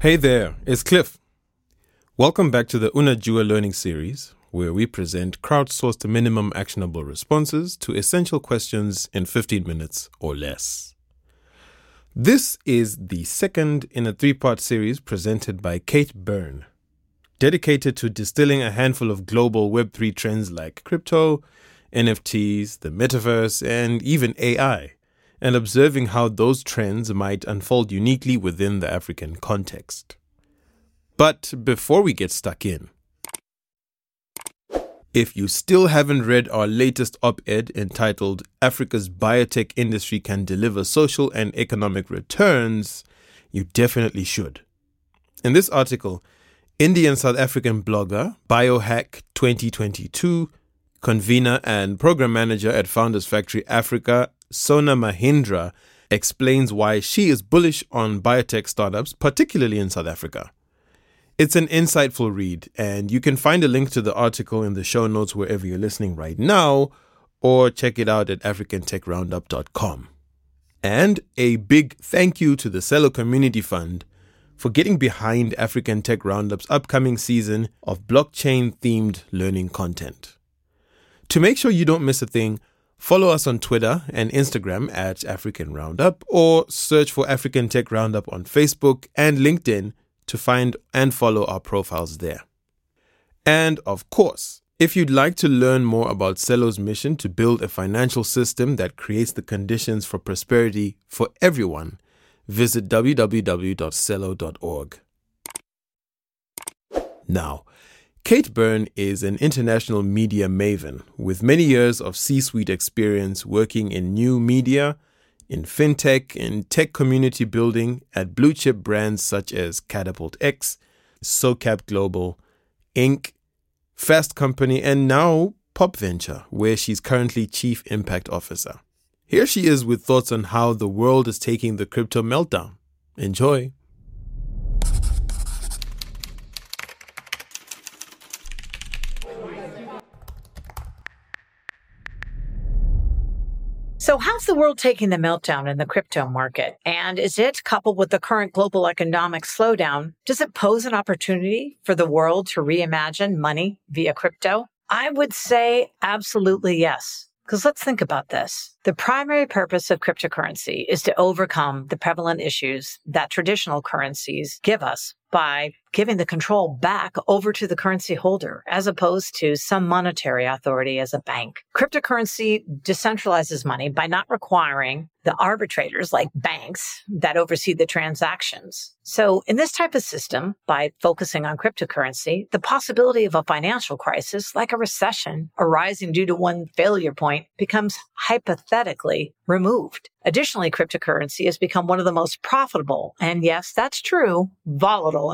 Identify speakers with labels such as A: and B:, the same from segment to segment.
A: Hey there, it's Cliff. Welcome back to the Unajua Learning Series, where we present crowdsourced minimum actionable responses to essential questions in 15 minutes or less. This is the second in a three part series presented by Kate Byrne, dedicated to distilling a handful of global Web3 trends like crypto, NFTs, the metaverse, and even AI, and observing how those trends might unfold uniquely within the African context. But before we get stuck in, if you still haven't read our latest op ed entitled Africa's Biotech Industry Can Deliver Social and Economic Returns, you definitely should. In this article, Indian South African blogger, Biohack 2022, convener and program manager at Founders Factory Africa, Sona Mahindra, explains why she is bullish on biotech startups, particularly in South Africa. It's an insightful read, and you can find a link to the article in the show notes wherever you're listening right now, or check it out at africantechroundup.com. And a big thank you to the Celo Community Fund for getting behind African Tech Roundup's upcoming season of blockchain themed learning content. To make sure you don't miss a thing, follow us on Twitter and Instagram at African Roundup or search for African Tech Roundup on Facebook and LinkedIn to find and follow our profiles there. And of course, if you'd like to learn more about Celo's mission to build a financial system that creates the conditions for prosperity for everyone, visit www.celo.org. Now, Kate Byrne is an international media maven with many years of C suite experience working in new media in fintech and tech community building at blue chip brands such as Catapult X, SoCap Global, Inc., Fast Company, and now Pop Venture, where she's currently Chief Impact Officer. Here she is with thoughts on how the world is taking the crypto meltdown. Enjoy.
B: How's the world taking the meltdown in the crypto market? And is it, coupled with the current global economic slowdown, does it pose an opportunity for the world to reimagine money via crypto? I would say absolutely yes. Because let's think about this. The primary purpose of cryptocurrency is to overcome the prevalent issues that traditional currencies give us by giving the control back over to the currency holder as opposed to some monetary authority as a bank. Cryptocurrency decentralizes money by not requiring the arbitrators like banks that oversee the transactions. So in this type of system, by focusing on cryptocurrency, the possibility of a financial crisis like a recession arising due to one failure point becomes hypothetically removed. Additionally, cryptocurrency has become one of the most profitable, and yes, that's true, volatile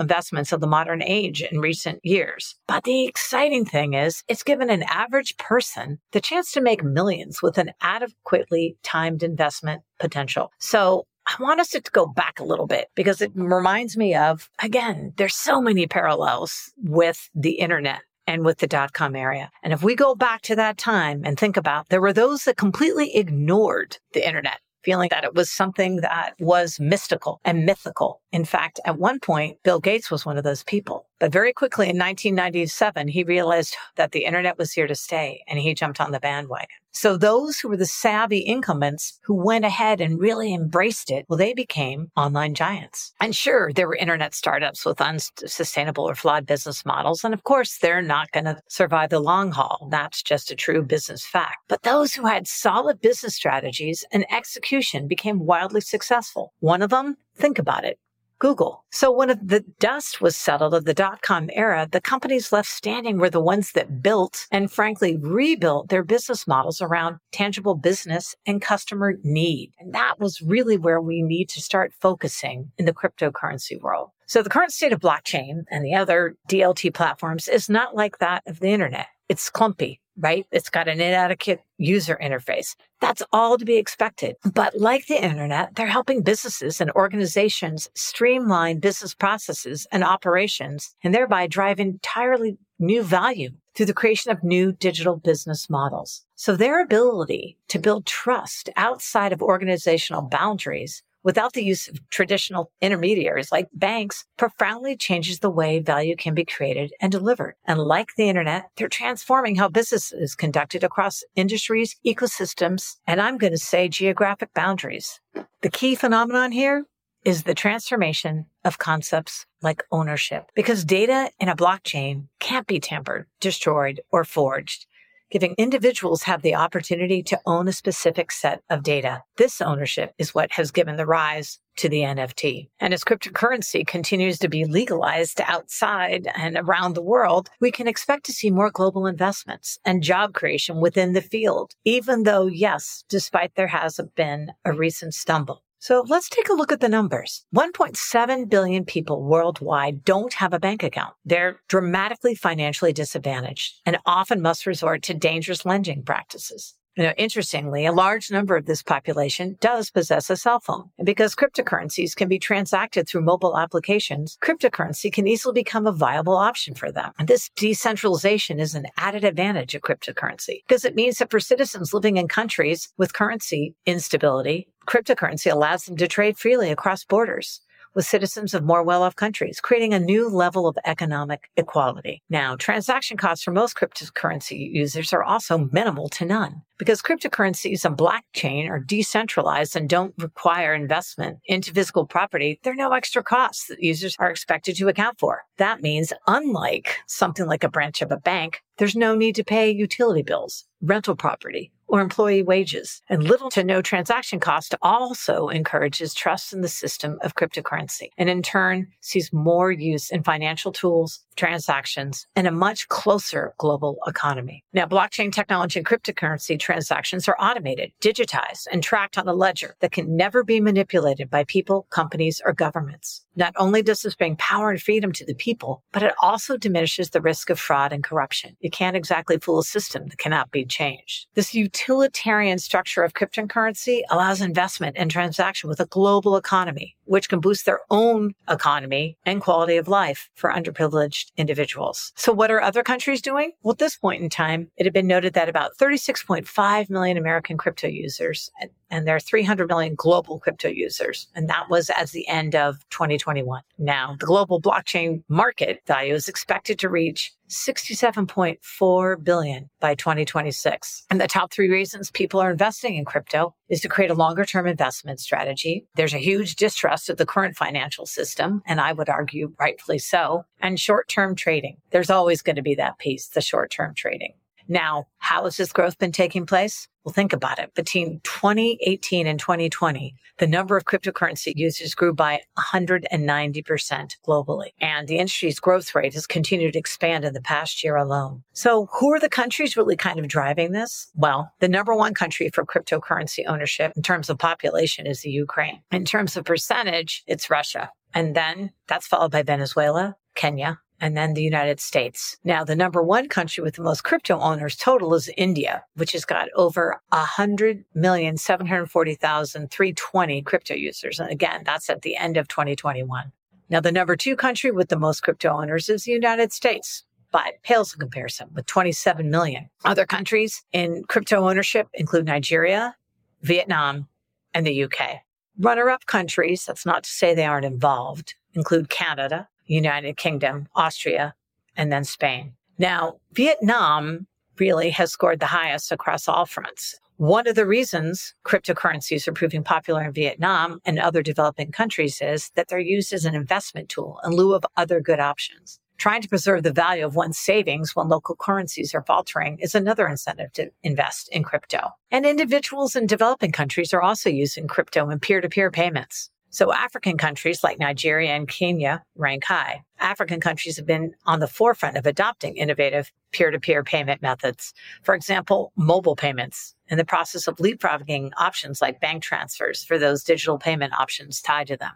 B: of the modern age in recent years. But the exciting thing is it's given an average person the chance to make millions with an adequately timed investment potential. So I want us to go back a little bit because it reminds me of, again, there's so many parallels with the internet and with the dot com area. And if we go back to that time and think about, there were those that completely ignored the internet feeling that it was something that was mystical and mythical. In fact, at one point, Bill Gates was one of those people. But very quickly in 1997, he realized that the internet was here to stay and he jumped on the bandwagon. So those who were the savvy incumbents who went ahead and really embraced it, well, they became online giants. And sure, there were internet startups with unsustainable or flawed business models. And of course, they're not going to survive the long haul. That's just a true business fact. But those who had solid business strategies and execution became wildly successful. One of them, think about it. Google. So when the dust was settled of the dot com era, the companies left standing were the ones that built and frankly rebuilt their business models around tangible business and customer need. And that was really where we need to start focusing in the cryptocurrency world. So the current state of blockchain and the other DLT platforms is not like that of the internet. It's clumpy right? It's got an inadequate user interface. That's all to be expected. But like the internet, they're helping businesses and organizations streamline business processes and operations and thereby drive entirely new value through the creation of new digital business models. So their ability to build trust outside of organizational boundaries without the use of traditional intermediaries like banks profoundly changes the way value can be created and delivered. And like the internet, they're transforming how business is conducted across industries, ecosystems, and I'm going to say geographic boundaries. The key phenomenon here is the transformation of concepts like ownership because data in a blockchain can't be tampered, destroyed, or forged giving individuals have the opportunity to own a specific set of data. This ownership is what has given the rise to the NFT. And as cryptocurrency continues to be legalized outside and around the world, we can expect to see more global investments and job creation within the field, even though, yes, despite there has been a recent stumble. So let's take a look at the numbers. 1.7 billion people worldwide don't have a bank account. They're dramatically financially disadvantaged and often must resort to dangerous lending practices. You know, interestingly, a large number of this population does possess a cell phone. And because cryptocurrencies can be transacted through mobile applications, cryptocurrency can easily become a viable option for them. And this decentralization is an added advantage of cryptocurrency because it means that for citizens living in countries with currency instability, cryptocurrency allows them to trade freely across borders with citizens of more well-off countries, creating a new level of economic equality. Now, transaction costs for most cryptocurrency users are also minimal to none. Because cryptocurrencies on blockchain are decentralized and don't require investment into physical property, there are no extra costs that users are expected to account for. That means, unlike something like a branch of a bank, there's no need to pay utility bills, rental property, or employee wages. And little to no transaction cost also encourages trust in the system of cryptocurrency and in turn sees more use in financial tools, transactions, and a much closer global economy. Now, blockchain technology and cryptocurrency transactions are automated, digitized, and tracked on a ledger that can never be manipulated by people, companies, or governments. Not only does this bring power and freedom to the people, but it also diminishes the risk of fraud and corruption. You can't exactly fool a system that cannot be changed. This utilitarian structure of cryptocurrency allows investment and transaction with a global economy, which can boost their own economy and quality of life for underprivileged individuals. So what are other countries doing? Well, at this point in time, it had been noted that about 36.5 million American crypto users and there are 300 million global crypto users. And that was as the end of 2021. Now, the global blockchain market value is expected to reach 67.4 billion by 2026. And the top three reasons people are investing in crypto is to create a longer term investment strategy. There's a huge distrust of the current financial system, and I would argue rightfully so, and short term trading. There's always going to be that piece, the short term trading. Now, how has this growth been taking place? Well, think about it. Between 2018 and 2020, the number of cryptocurrency users grew by 190% globally. And the industry's growth rate has continued to expand in the past year alone. So who are the countries really kind of driving this? Well, the number one country for cryptocurrency ownership in terms of population is the Ukraine. In terms of percentage, it's Russia. And then that's followed by Venezuela, Kenya, and then the United States. Now, the number one country with the most crypto owners total is India, which has got over 100,740,320 crypto users. And again, that's at the end of 2021. Now, the number two country with the most crypto owners is the United States, but pales in comparison with 27 million. Other countries in crypto ownership include Nigeria, Vietnam, and the UK. Runner up countries, that's not to say they aren't involved, include Canada, United Kingdom, Austria, and then Spain. Now, Vietnam really has scored the highest across all fronts. One of the reasons cryptocurrencies are proving popular in Vietnam and other developing countries is that they're used as an investment tool in lieu of other good options. Trying to preserve the value of one's savings when local currencies are faltering is another incentive to invest in crypto. And individuals in developing countries are also using crypto in peer to peer payments. So African countries like Nigeria and Kenya rank high. African countries have been on the forefront of adopting innovative peer-to-peer payment methods. For example, mobile payments in the process of leapfrogging options like bank transfers for those digital payment options tied to them.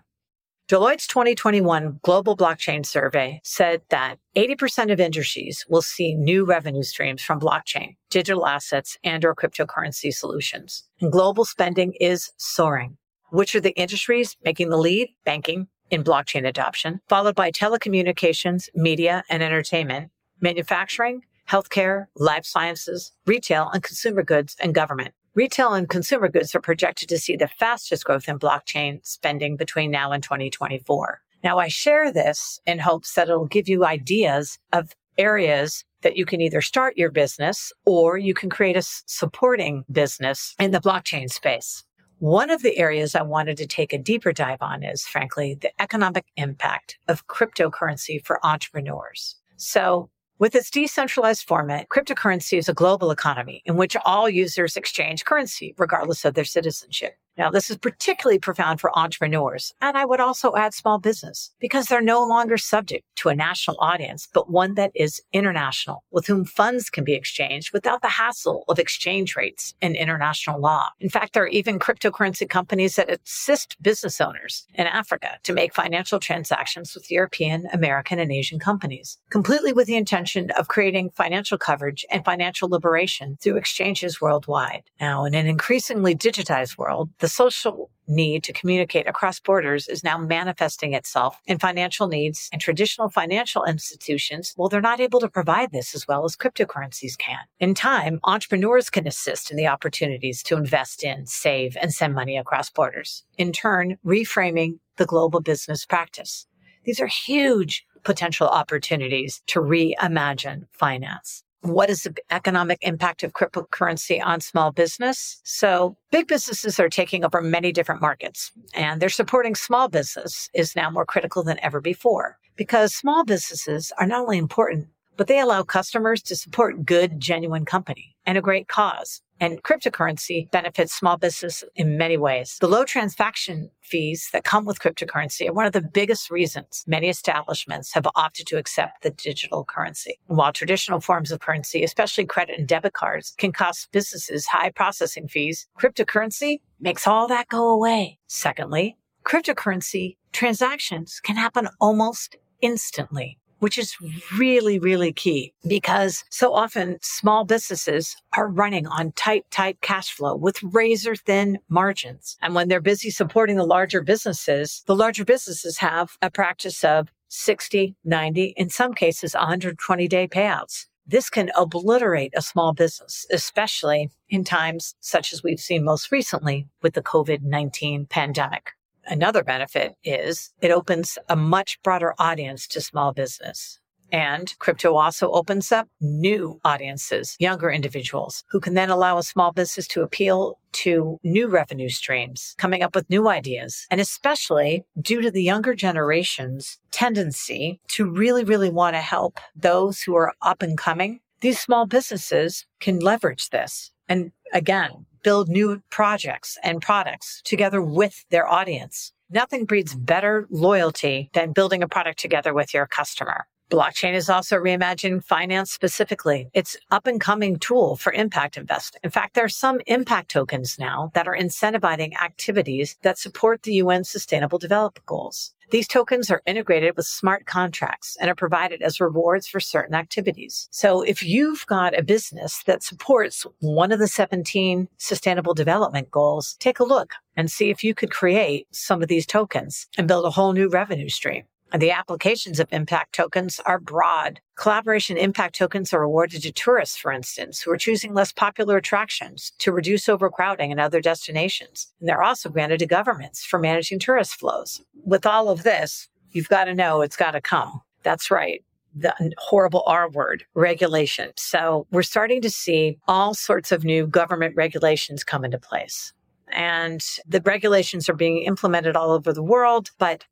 B: Deloitte's 2021 Global Blockchain Survey said that 80% of industries will see new revenue streams from blockchain, digital assets, and or cryptocurrency solutions. And global spending is soaring which are the industries making the lead? Banking in blockchain adoption, followed by telecommunications, media and entertainment, manufacturing, healthcare, life sciences, retail and consumer goods, and government. Retail and consumer goods are projected to see the fastest growth in blockchain spending between now and 2024. Now, I share this in hopes that it'll give you ideas of areas that you can either start your business or you can create a supporting business in the blockchain space. One of the areas I wanted to take a deeper dive on is, frankly, the economic impact of cryptocurrency for entrepreneurs. So with its decentralized format, cryptocurrency is a global economy in which all users exchange currency, regardless of their citizenship. Now, this is particularly profound for entrepreneurs, and I would also add small business, because they're no longer subject to a national audience, but one that is international, with whom funds can be exchanged without the hassle of exchange rates and international law. In fact, there are even cryptocurrency companies that assist business owners in Africa to make financial transactions with European, American, and Asian companies, completely with the intention of creating financial coverage and financial liberation through exchanges worldwide. Now, in an increasingly digitized world, the the social need to communicate across borders is now manifesting itself in financial needs and traditional financial institutions. Well, they're not able to provide this as well as cryptocurrencies can. In time, entrepreneurs can assist in the opportunities to invest in, save, and send money across borders, in turn, reframing the global business practice. These are huge potential opportunities to reimagine finance what is the economic impact of cryptocurrency on small business? So big businesses are taking over many different markets and they're supporting small business is now more critical than ever before because small businesses are not only important, but they allow customers to support good, genuine company and a great cause. And cryptocurrency benefits small business in many ways. The low transaction fees that come with cryptocurrency are one of the biggest reasons many establishments have opted to accept the digital currency. while traditional forms of currency, especially credit and debit cards, can cost businesses high processing fees, cryptocurrency makes all that go away. Secondly, cryptocurrency transactions can happen almost instantly which is really, really key because so often small businesses are running on tight, tight cash flow with razor thin margins. And when they're busy supporting the larger businesses, the larger businesses have a practice of 60, 90, in some cases, 120 day payouts. This can obliterate a small business, especially in times such as we've seen most recently with the COVID-19 pandemic. Another benefit is it opens a much broader audience to small business. And crypto also opens up new audiences, younger individuals who can then allow a small business to appeal to new revenue streams, coming up with new ideas. And especially due to the younger generation's tendency to really, really want to help those who are up and coming. These small businesses can leverage this. And again, build new projects and products together with their audience. Nothing breeds better loyalty than building a product together with your customer. Blockchain is also reimagining finance specifically. It's up and coming tool for impact investing. In fact, there are some impact tokens now that are incentivizing activities that support the UN sustainable development goals. These tokens are integrated with smart contracts and are provided as rewards for certain activities. So if you've got a business that supports one of the 17 sustainable development goals, take a look and see if you could create some of these tokens and build a whole new revenue stream. The applications of impact tokens are broad. Collaboration impact tokens are awarded to tourists, for instance, who are choosing less popular attractions to reduce overcrowding in other destinations. And they're also granted to governments for managing tourist flows. With all of this, you've got to know it's got to come. That's right. The horrible R word, regulation. So we're starting to see all sorts of new government regulations come into place. And the regulations are being implemented all over the world, but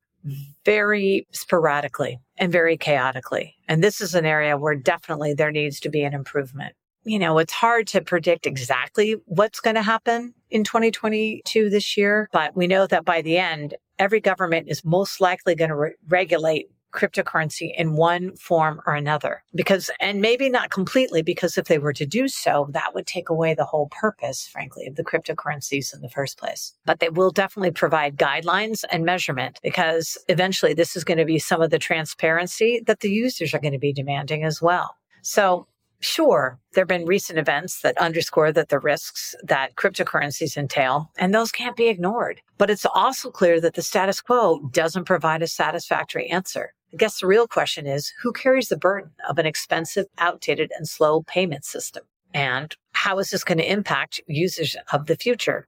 B: very sporadically and very chaotically. And this is an area where definitely there needs to be an improvement. You know, it's hard to predict exactly what's going to happen in 2022 this year, but we know that by the end, every government is most likely going to re- regulate cryptocurrency in one form or another. Because, and maybe not completely, because if they were to do so, that would take away the whole purpose, frankly, of the cryptocurrencies in the first place. But they will definitely provide guidelines and measurement because eventually this is going to be some of the transparency that the users are going to be demanding as well. So Sure, there have been recent events that underscore that the risks that cryptocurrencies entail, and those can't be ignored. But it's also clear that the status quo doesn't provide a satisfactory answer. I guess the real question is who carries the burden of an expensive, outdated, and slow payment system? And how is this going to impact users of the future?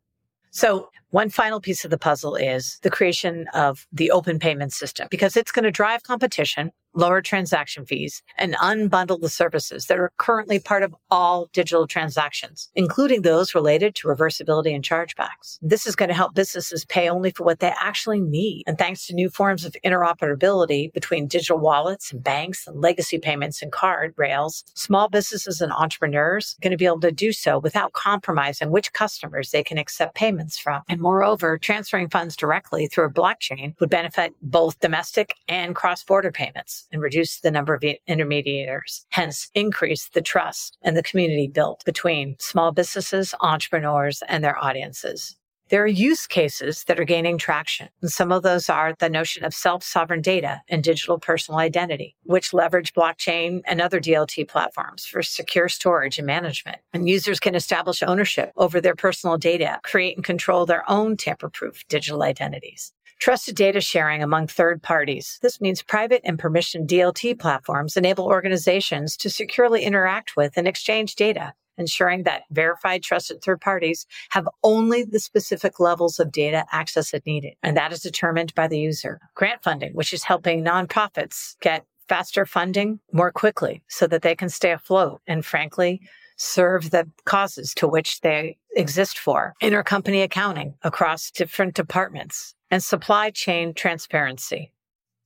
B: So one final piece of the puzzle is the creation of the open payment system because it's going to drive competition lower transaction fees, and unbundle the services that are currently part of all digital transactions, including those related to reversibility and chargebacks. This is going to help businesses pay only for what they actually need. And thanks to new forms of interoperability between digital wallets and banks and legacy payments and card rails, small businesses and entrepreneurs are going to be able to do so without compromising which customers they can accept payments from. And moreover, transferring funds directly through a blockchain would benefit both domestic and cross-border payments and reduce the number of intermediators, hence increase the trust and the community built between small businesses, entrepreneurs, and their audiences. There are use cases that are gaining traction. And some of those are the notion of self-sovereign data and digital personal identity, which leverage blockchain and other DLT platforms for secure storage and management. And users can establish ownership over their personal data, create and control their own tamper-proof digital identities. Trusted data sharing among third parties. This means private and permissioned DLT platforms enable organizations to securely interact with and exchange data, ensuring that verified trusted third parties have only the specific levels of data access it needed. And that is determined by the user. Grant funding, which is helping nonprofits get faster funding more quickly so that they can stay afloat and frankly, serve the causes to which they exist for. Intercompany accounting across different departments and supply chain transparency.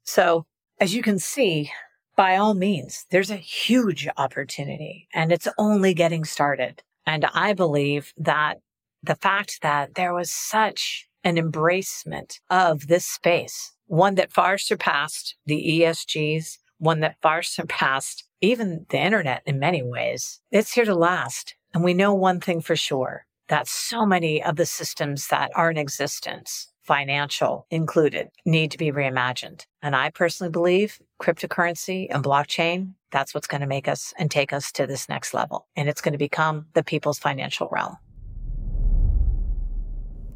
B: So as you can see, by all means, there's a huge opportunity and it's only getting started. And I believe that the fact that there was such an embracement of this space, one that far surpassed the ESGs, one that far surpassed even the internet in many ways, it's here to last. And we know one thing for sure that so many of the systems that are in existence financial included, need to be reimagined. And I personally believe cryptocurrency and blockchain, that's what's going to make us and take us to this next level. And it's going to become the people's financial realm.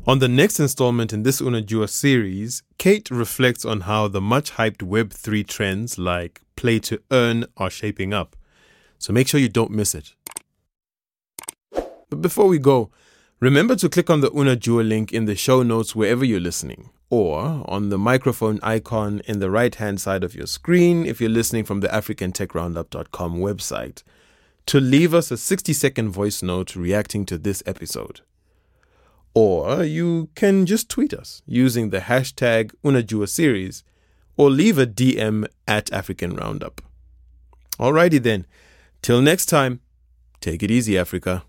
A: On the next installment in this Unajua series, Kate reflects on how the much hyped Web3 trends like play to earn are shaping up. So make sure you don't miss it. But before we go, Remember to click on the Unajua link in the show notes wherever you're listening, or on the microphone icon in the right hand side of your screen if you're listening from the AfricanTechRoundup.com website, to leave us a 60 second voice note reacting to this episode. Or you can just tweet us using the hashtag Unajua series, or leave a DM at African Roundup. Alrighty then, till next time, take it easy, Africa.